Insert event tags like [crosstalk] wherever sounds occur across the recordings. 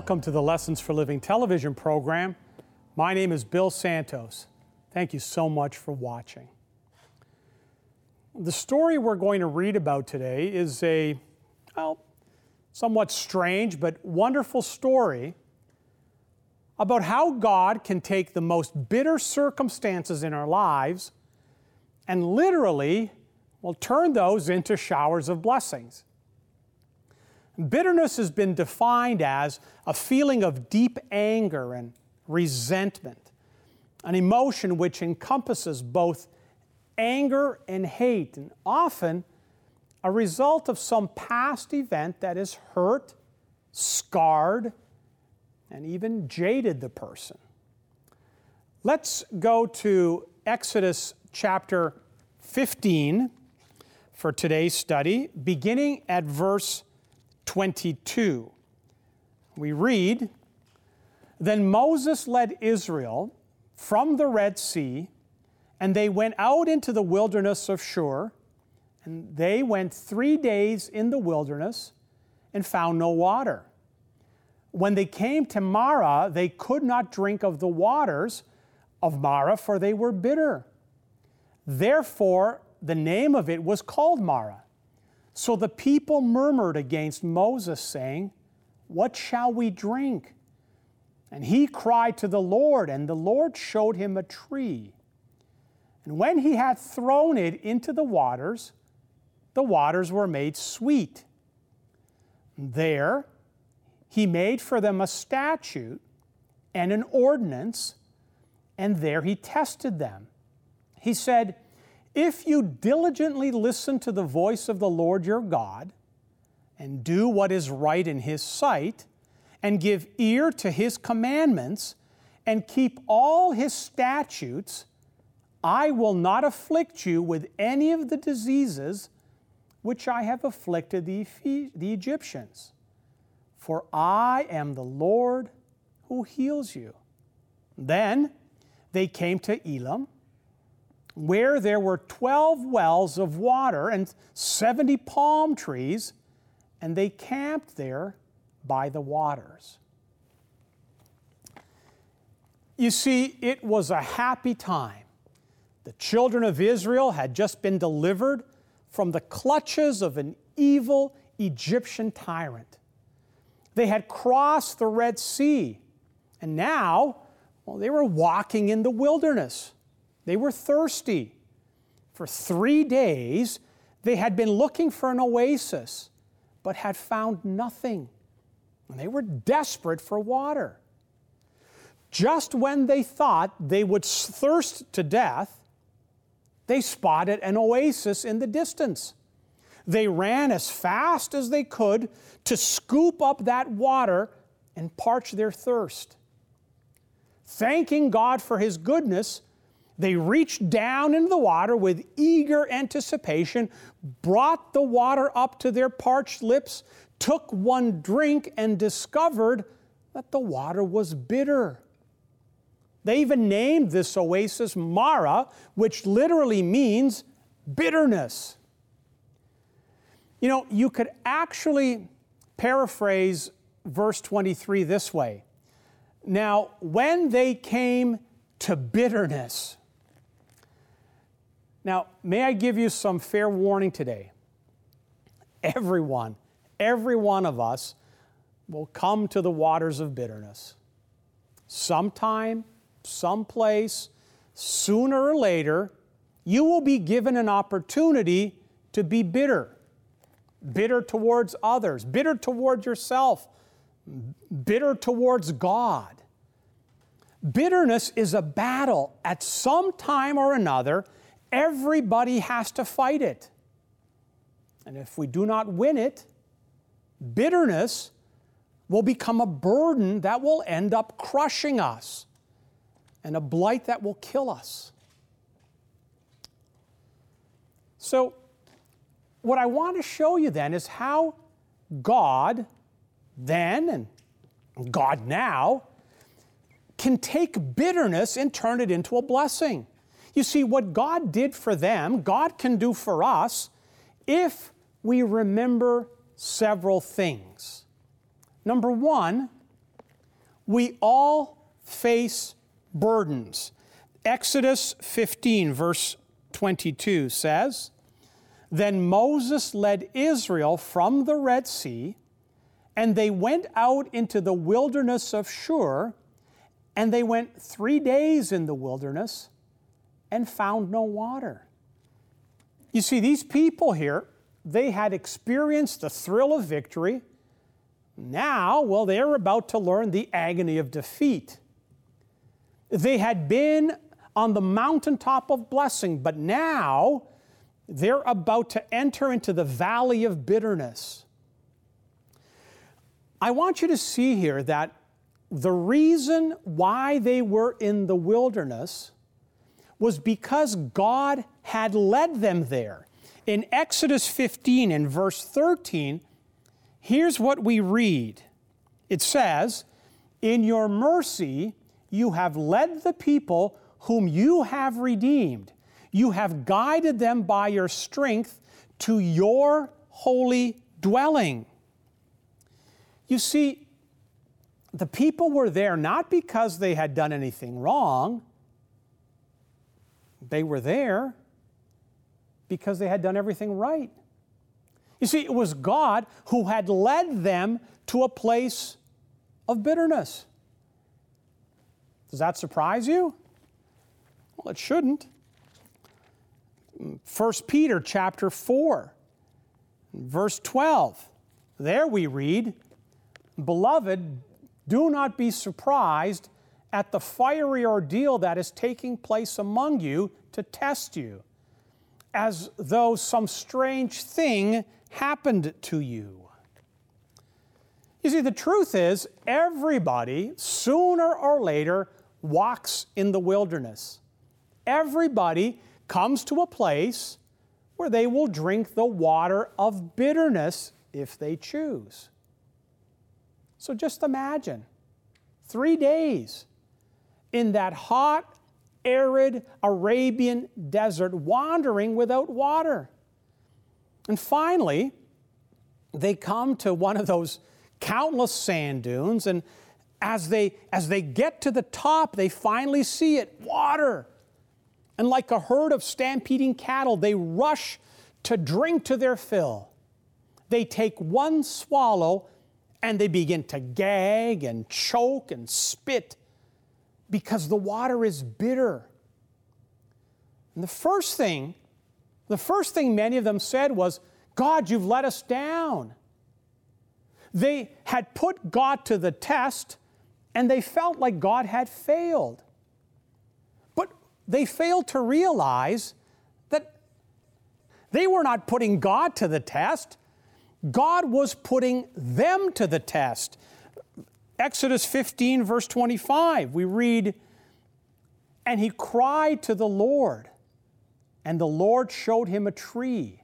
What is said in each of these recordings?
Welcome to the Lessons for Living television program. My name is Bill Santos. Thank you so much for watching. The story we're going to read about today is a, well, somewhat strange but wonderful story about how God can take the most bitter circumstances in our lives and literally, well, turn those into showers of blessings. Bitterness has been defined as a feeling of deep anger and resentment, an emotion which encompasses both anger and hate, and often a result of some past event that has hurt, scarred, and even jaded the person. Let's go to Exodus chapter 15 for today's study, beginning at verse 22. We read Then Moses led Israel from the Red Sea, and they went out into the wilderness of Shur. And they went three days in the wilderness and found no water. When they came to Marah, they could not drink of the waters of Marah, for they were bitter. Therefore, the name of it was called Marah. So the people murmured against Moses, saying, What shall we drink? And he cried to the Lord, and the Lord showed him a tree. And when he had thrown it into the waters, the waters were made sweet. There he made for them a statute and an ordinance, and there he tested them. He said, If you diligently listen to the voice of the Lord your God, and do what is right in his sight, and give ear to his commandments, and keep all his statutes, I will not afflict you with any of the diseases which I have afflicted the, the Egyptians. For I am the Lord who heals you. Then they came to Elim, where there were 12 wells of water and 70 palm trees, and they camped there by the waters. You see, it was a happy time. The children of Israel had just been delivered from the clutches of an evil Egyptian tyrant. They had crossed the Red Sea, and now, well, they were walking in the wilderness. They were thirsty. For three days, they had been looking for an oasis, but had found nothing. And they were desperate for water. Just when they thought they would thirst to death, they spotted an oasis in the distance. They ran as fast as they could to scoop up that water and parch their thirst. Thanking God for His goodness, they reached down into the water with eager anticipation, brought the water up to their parched lips, took one drink, and discovered that the water was bitter. They even named this oasis Marah, which literally means bitterness. You know, you could actually paraphrase verse 23 this way Now, when they came to bitterness, now, may I give you some fair warning today? Everyone, every one of us will come to the waters of bitterness. Sometime, someplace, sooner or later, you will be given an opportunity to be bitter. Bitter towards others, bitter towards yourself, bitter towards God. Bitterness is a battle. At some time or another, everybody has to fight it. And if we do not win it, bitterness will become a burden that will end up crushing us and a blight that will kill us. So, what I want to show you then is how God then and God now can take bitterness and turn it into a blessing. You see, what God did for them, God can do for us if we remember several things. Number one, we all face burdens. Exodus 15, verse 22 says, Then Moses led Israel from the Red Sea, and they went out into the wilderness of Shur, and they went three days in the wilderness and found no water. You see, these people here, they had experienced the thrill of victory. Now, well, they're about to learn the agony of defeat. They had been on the mountaintop of blessing, but now they're about to enter into the valley of bitterness. I want you to see here that the reason why they were in the wilderness was because God had led them there. In Exodus 15 and verse 13, here's what we read it says, In your mercy, you have led the people whom you have redeemed. You have guided them by your strength to your holy dwelling. You see, the people were there not because they had done anything wrong, they were there because they had done everything right. You see, it was God who had led them to a place of bitterness. Does that surprise you? Well, it shouldn't. 1 Peter chapter 4, verse 12. There we read, Beloved, do not be surprised at the fiery ordeal that is taking place among you to test you, as though some strange thing happened to you. You see, the truth is, everybody, sooner or later, walks in the wilderness. Everybody comes to a place where they will drink the water of bitterness if they choose. So just imagine three days in that hot, arid Arabian desert, wandering without water. And finally, they come to one of those countless sand dunes, and as they, as they get to the top, they finally see it water. And like a herd of stampeding cattle, they rush to drink to their fill. They take one swallow and they begin to gag and choke and spit because the water is bitter. And the first thing, the first thing many of them said was, God, you've let us down. They had put God to the test and they felt like God had failed. But they failed to realize that they were not putting God to the test, God was putting them to the test. Exodus 15, verse 25, we read, And he cried to the Lord, and the Lord showed him a tree.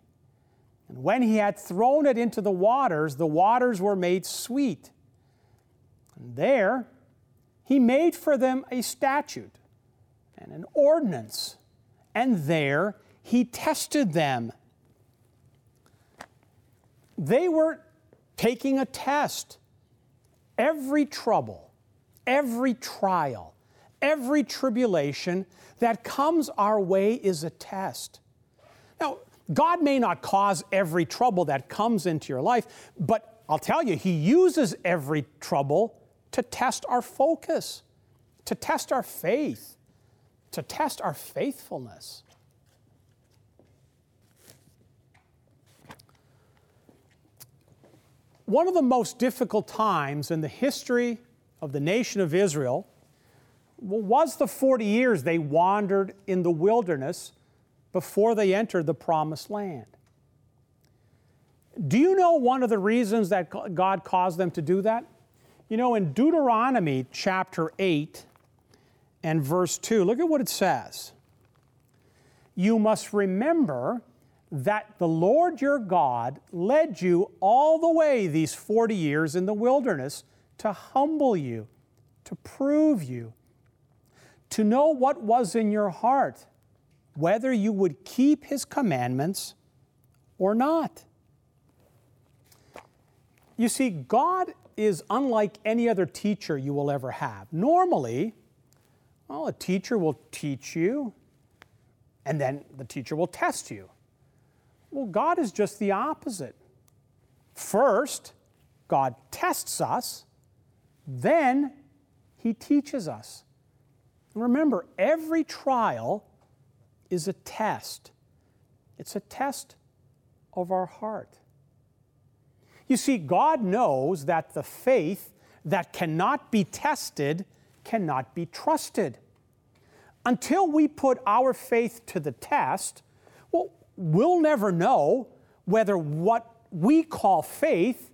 And when he had thrown it into the waters, the waters were made sweet. And there he made for them a statute and an ordinance, and there he tested them. They were taking a test. Every trouble, every trial, every tribulation that comes our way is a test. Now, God may not cause every trouble that comes into your life, but I'll tell you, He uses every trouble to test our focus, to test our faith, to test our faithfulness. One of the most difficult times in the history of the nation of Israel was the 40 years they wandered in the wilderness before they entered the promised land. Do you know one of the reasons that God caused them to do that? You know, in Deuteronomy chapter 8 and verse 2, look at what it says. You must remember that the Lord your God led you all the way these 40 years in the wilderness to humble you, to prove you, to know what was in your heart, whether you would keep his commandments or not. You see, God is unlike any other teacher you will ever have. Normally, well, a teacher will teach you, and then the teacher will test you. Well, God is just the opposite. First, God tests us, then, He teaches us. And remember, every trial is a test, it's a test of our heart. You see, God knows that the faith that cannot be tested cannot be trusted. Until we put our faith to the test, we'll never know whether what we call faith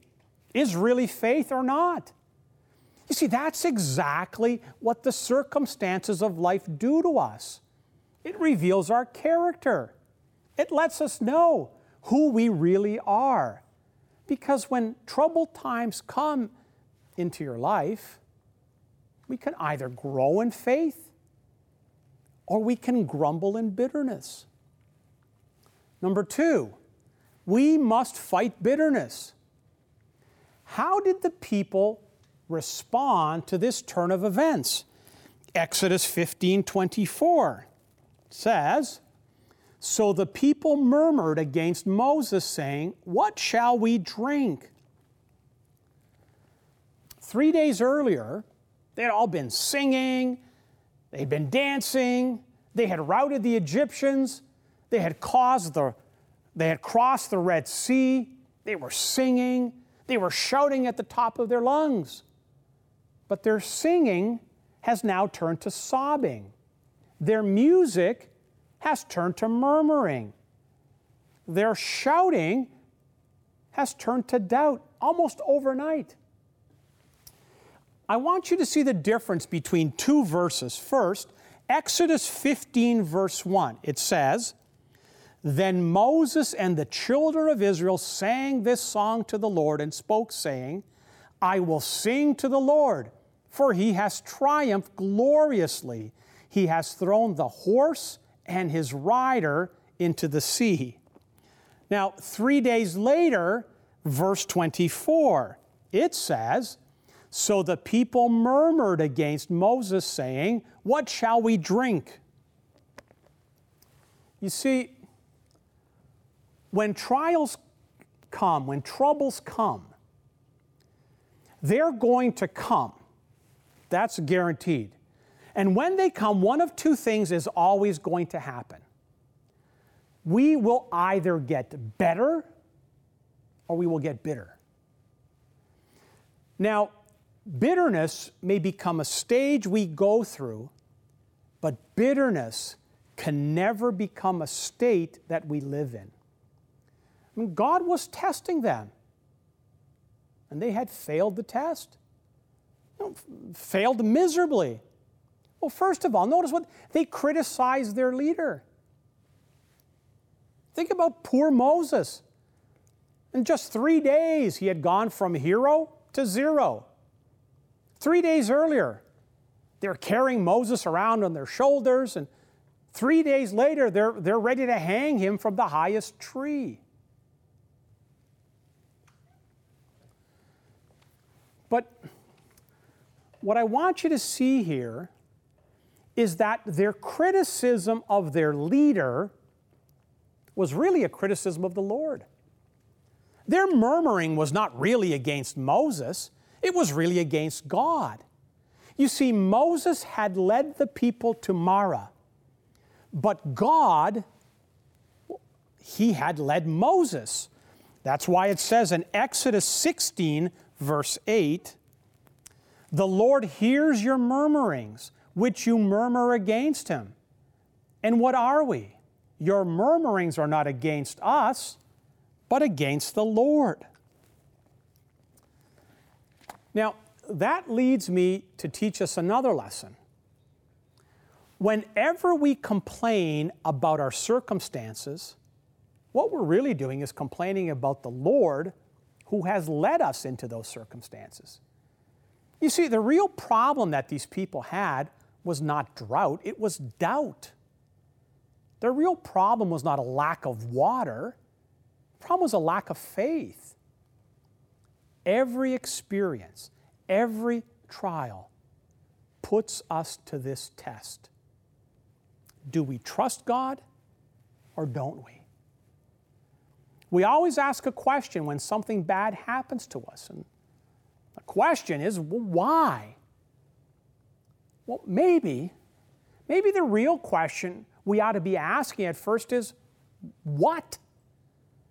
is really faith or not. You see, that's exactly what the circumstances of life do to us. It reveals our character, it lets us know who we really are. Because when troubled times come into your life, we can either grow in faith or we can grumble in bitterness. Number two, we must fight bitterness. How did the people respond to this turn of events? Exodus 15 24 says, So the people murmured against Moses, saying, What shall we drink? Three days earlier, they had all been singing, they'd been dancing, they had routed the Egyptians, they had caused the they had crossed the Red Sea, they were singing, they were shouting at the top of their lungs. But their singing has now turned to sobbing. Their music has turned to murmuring. Their shouting has turned to doubt almost overnight. I want you to see the difference between two verses. First, Exodus 15, verse 1. It says, Then Moses and the children of Israel sang this song to the Lord and spoke, saying, I will sing to the Lord, for he has triumphed gloriously. He has thrown the horse and his rider into the sea. Now, three days later, verse 24, it says, So the people murmured against Moses, saying, What shall we drink? You see, when trials come, when troubles come, they're going to come. That's guaranteed. And when they come, one of two things is always going to happen. We will either get better or we will get bitter. Now, bitterness may become a stage we go through, but bitterness can never become a state that we live in. I mean, God was testing them, and they had failed the test, you know, failed miserably. Well, first of all, notice what they criticized their leader. Think about poor Moses. In just three days, he had gone from hero to zero. Three days earlier, they're carrying Moses around on their shoulders, and three days later, they're, they're ready to hang him from the highest tree. But what I want you to see here is that their criticism of their leader was really a criticism of the Lord. Their murmuring was not really against Moses, it was really against God. You see, Moses had led the people to Marah, but God, he had led Moses. That's why it says in Exodus 16, verse 8, the Lord hears your murmurings which you murmur against him. And what are we? Your murmurings are not against us, but against the Lord. Now, that leads me to teach us another lesson. Whenever we complain about our circumstances, what we're really doing is complaining about the Lord who has led us into those circumstances. You see, the real problem that these people had was not drought, it was doubt. Their real problem was not a lack of water, the problem was a lack of faith. every experience, every trial puts us to this test. Do we trust God or don't we? We always ask a question when something bad happens to us. And the question is, well, why? Well, maybe, maybe the real question we ought to be asking at first is, what?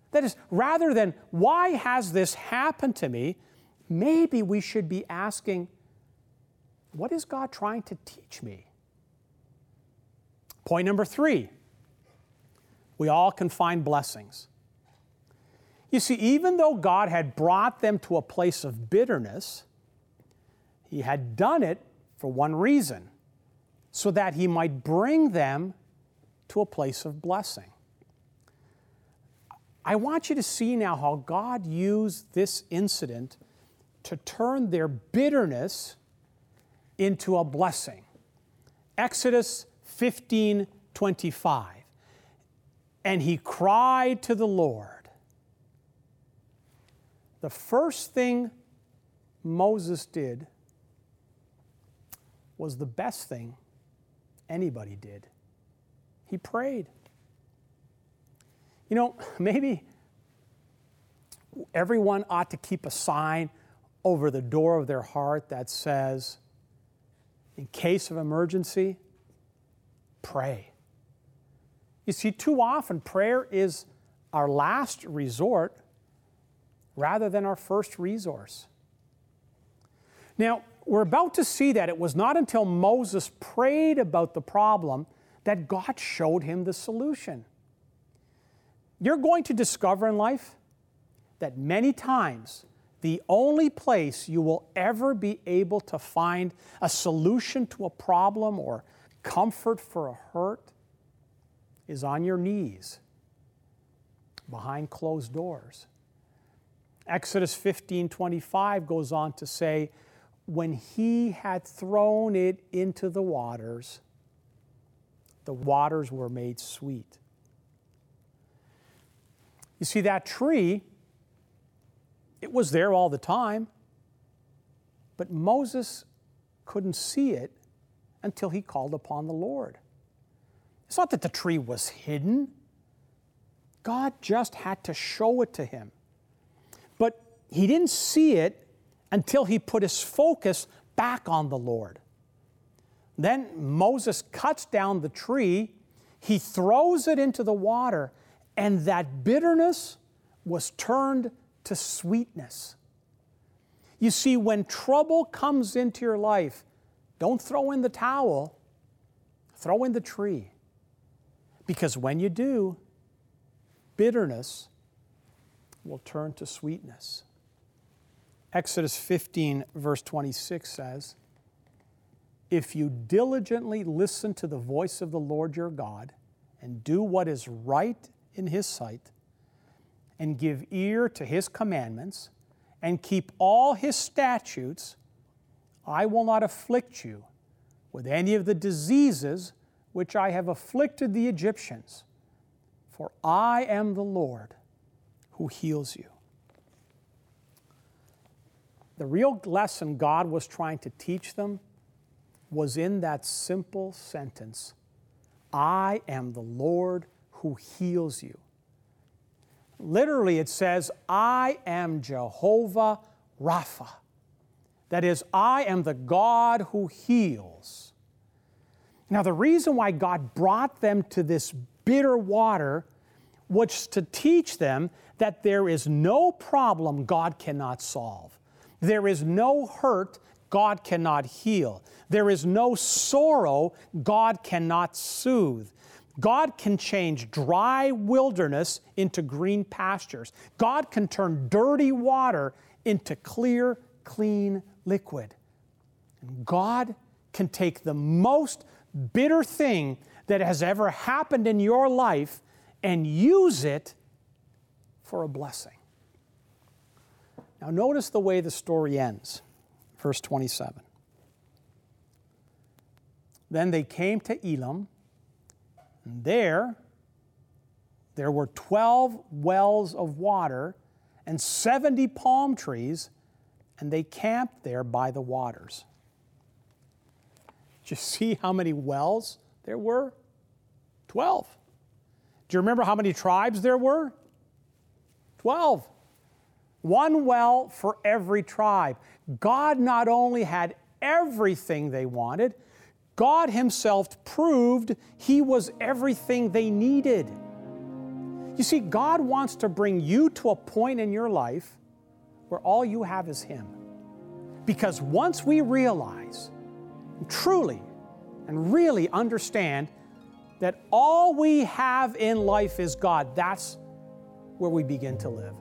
That is, rather than, why has this happened to me? Maybe we should be asking, what is God trying to teach me? Point number three we all can find blessings. You see, even though God had brought them to a place of bitterness, He had done it for one reason so that He might bring them to a place of blessing. I want you to see now how God used this incident to turn their bitterness into a blessing. Exodus 15 25. And he cried to the Lord. The first thing Moses did was the best thing anybody did. He prayed. You know, [laughs] maybe everyone ought to keep a sign over the door of their heart that says, in case of emergency, pray. You see, too often prayer is our last resort rather than our first resource. Now, we're about to see that it was not until Moses prayed about the problem that God showed him the solution. You're going to discover in life that many times the only place you will ever be able to find a solution to a problem or comfort for a hurt is on your knees behind closed doors. Exodus 15:25 goes on to say when he had thrown it into the waters the waters were made sweet. You see that tree it was there all the time but Moses couldn't see it until he called upon the Lord. It's not that the tree was hidden, God just had to show it to him. He didn't see it until he put his focus back on the Lord. Then Moses cuts down the tree, he throws it into the water, and that bitterness was turned to sweetness. You see, when trouble comes into your life, don't throw in the towel, throw in the tree. Because when you do, bitterness will turn to sweetness. Exodus 15, verse 26 says, If you diligently listen to the voice of the Lord your God and do what is right in his sight, and give ear to his commandments, and keep all his statutes, I will not afflict you with any of the diseases which I have afflicted the Egyptians, for I am the Lord who heals you. The real lesson God was trying to teach them was in that simple sentence I am the Lord who heals you. Literally, it says, I am Jehovah Rapha. That is, I am the God who heals. Now, the reason why God brought them to this bitter water was to teach them that there is no problem God cannot solve. There is no hurt God cannot heal. There is no sorrow God cannot soothe. God can change dry wilderness into green pastures. God can turn dirty water into clear, clean liquid. And God can take the most bitter thing that has ever happened in your life and use it for a blessing. Now, notice the way the story ends. Verse 27. Then they came to Elim, and there, there were 12 wells of water and 70 palm trees and they camped there by the waters. Did you see how many wells there were? Twelve. Do you remember how many tribes there were? Twelve. One well for every tribe. God not only had everything they wanted, God Himself proved He was everything they needed. You see, God wants to bring you to a point in your life where all you have is Him. Because once we realize, truly and really understand that all we have in life is God, that's where we begin to live.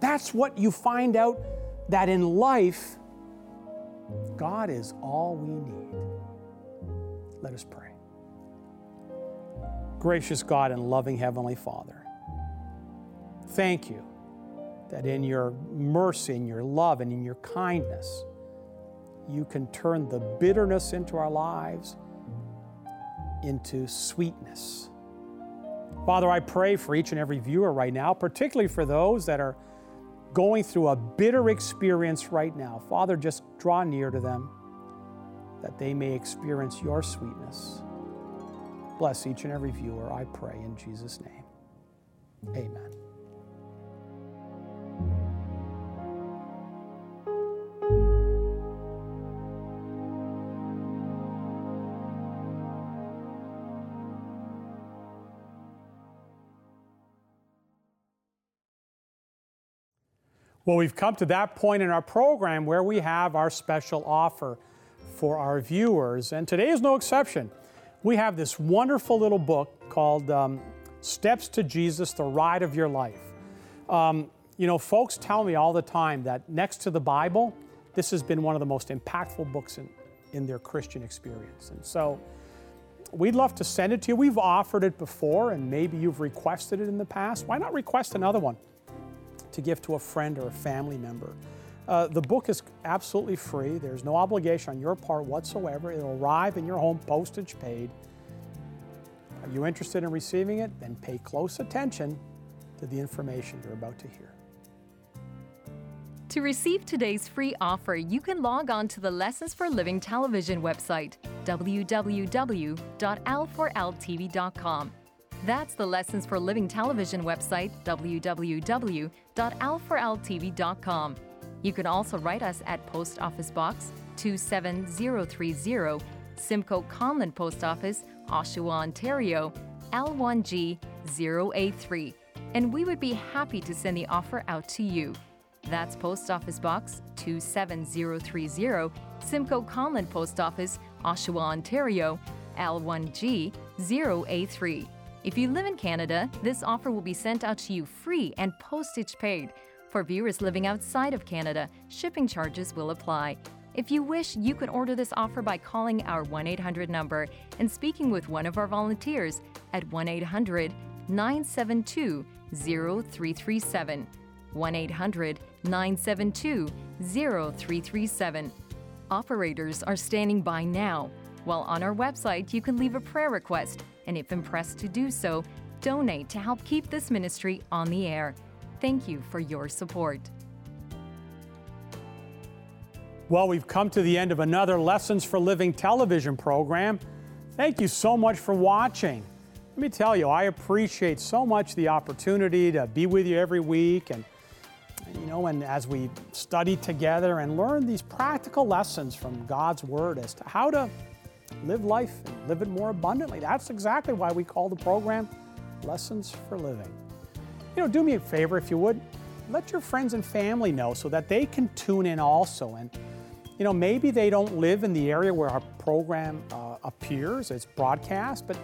That's what you find out that in life, God is all we need. Let us pray. Gracious God and loving Heavenly Father, thank you that in your mercy, in your love, and in your kindness, you can turn the bitterness into our lives into sweetness. Father, I pray for each and every viewer right now, particularly for those that are going through a bitter experience right now. Father, just draw near to them that they may experience your sweetness. Bless each and every viewer, I pray in Jesus' name. Amen. Well, we've come to that point in our program where we have our special offer for our viewers, and today is no exception. We have this wonderful little book called um, Steps to Jesus The Ride of Your Life. Um, you know, folks tell me all the time that next to the Bible, this has been one of the most impactful books in, in their Christian experience. And so we'd love to send it to you. We've offered it before, and maybe you've requested it in the past. Why not request another one? To give to a friend or a family member. Uh, the book is absolutely free. There's no obligation on your part whatsoever. It'll arrive in your home, postage paid. Are you interested in receiving it? Then pay close attention to the information you're about to hear. To receive today's free offer, you can log on to the Lessons for Living television website, www.l4ltv.com. That's the Lessons for Living television website, www.l4ltv.com. You can also write us at Post Office Box 27030, Simcoe Conlin Post Office, Oshawa, Ontario, L1G 0A3, and we would be happy to send the offer out to you. That's Post Office Box 27030, Simcoe Conlin Post Office, Oshawa, Ontario, L1G 0A3. If you live in Canada, this offer will be sent out to you free and postage paid. For viewers living outside of Canada, shipping charges will apply. If you wish, you can order this offer by calling our 1 800 number and speaking with one of our volunteers at 1 800 972 0337. 1 800 972 0337. Operators are standing by now. While on our website, you can leave a prayer request and if impressed to do so, donate to help keep this ministry on the air. Thank you for your support. Well, we've come to the end of another Lessons for Living television program. Thank you so much for watching. Let me tell you, I appreciate so much the opportunity to be with you every week and you know, and as we study together and learn these practical lessons from God's Word as to how to live life and live it more abundantly. That's exactly why we call the program Lessons for Living. You know, do me a favor if you would. Let your friends and family know so that they can tune in also. And, you know, maybe they don't live in the area where our program uh, appears, it's broadcast, but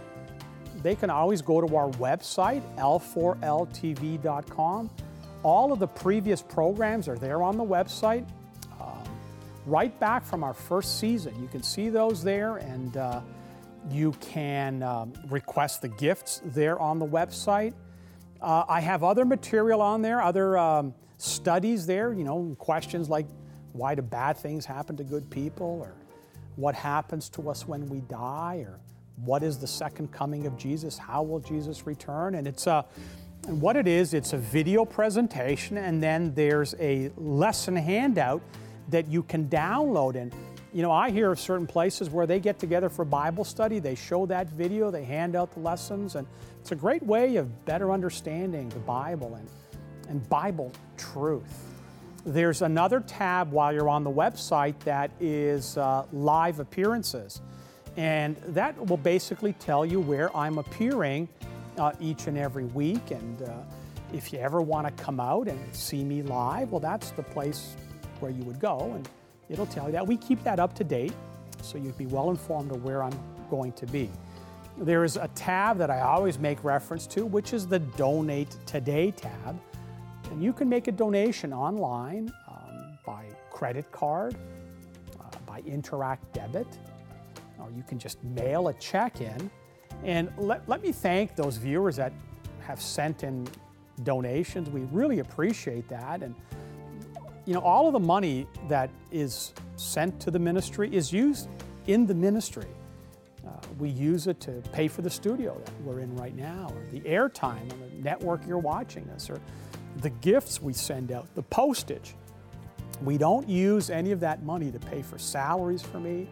they can always go to our website, l4ltv.com. All of the previous programs are there on the website right back from our first season. You can see those there, and uh, you can um, request the gifts there on the website. Uh, I have other material on there, other um, studies there, you know, questions like why do bad things happen to good people, or what happens to us when we die, or what is the second coming of Jesus? How will Jesus return? And it's a And what it is, it's a video presentation, and then there's a lesson handout that you can download. And you know, I hear of certain places where they get together for Bible study, they show that video, they hand out the lessons, and it's a great way of better understanding the Bible and, and Bible truth. There's another tab while you're on the website that is uh, live appearances. And that will basically tell you where I'm appearing uh, each and every week. And uh, if you ever want to come out and see me live, well, that's the place where you would go. And it'll tell you that. We keep that up to date so you'd be well informed of where I'm going to be. There is a tab that I always make reference to, which is the Donate Today tab. And you can make a donation online um, by credit card, uh, by Interac Debit, or you can just mail a check in. And let, let me thank those viewers that have sent in donations. We really appreciate that. And you know, all of the money that is sent to the ministry is used in the ministry. Uh, we use it to pay for the studio that we're in right now, or the airtime on the network you're watching us, or the gifts we send out, the postage. We don't use any of that money to pay for salaries for me.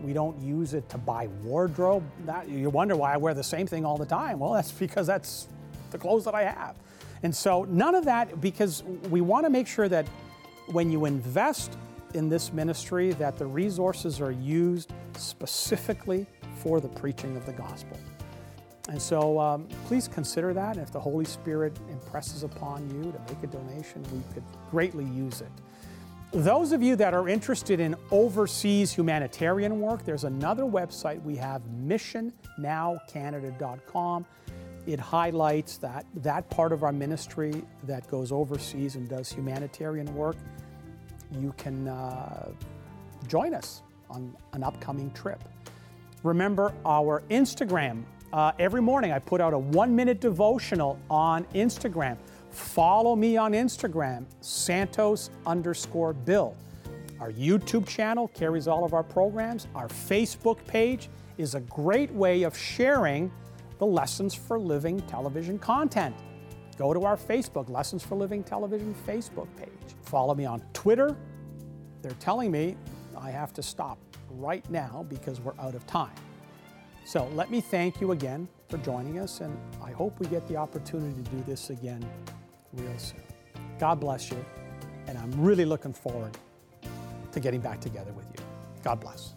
We don't use it to buy wardrobe. That, you wonder why I wear the same thing all the time. Well, that's because that's the clothes that I have. And so none of that, because we want to make sure that when you invest in this ministry, that the resources are used specifically for the preaching of the gospel. And so um, please consider that. If the Holy Spirit impresses upon you to make a donation, we could greatly use it. Those of you that are interested in overseas humanitarian work, there's another website we have, missionnowcanada.com. It highlights that, that part of our ministry that goes overseas and does humanitarian work. You can uh, join us on an upcoming trip. Remember our Instagram. Uh, every morning I put out a one minute devotional on Instagram. Follow me on Instagram, Santos underscore Bill. Our YouTube channel carries all of our programs. Our Facebook page is a great way of sharing the Lessons for Living television content. Go to our Facebook, Lessons for Living television Facebook page. Follow me on Twitter. They're telling me I have to stop right now because we're out of time. So let me thank you again for joining us, and I hope we get the opportunity to do this again real soon. God bless you, and I'm really looking forward to getting back together with you. God bless.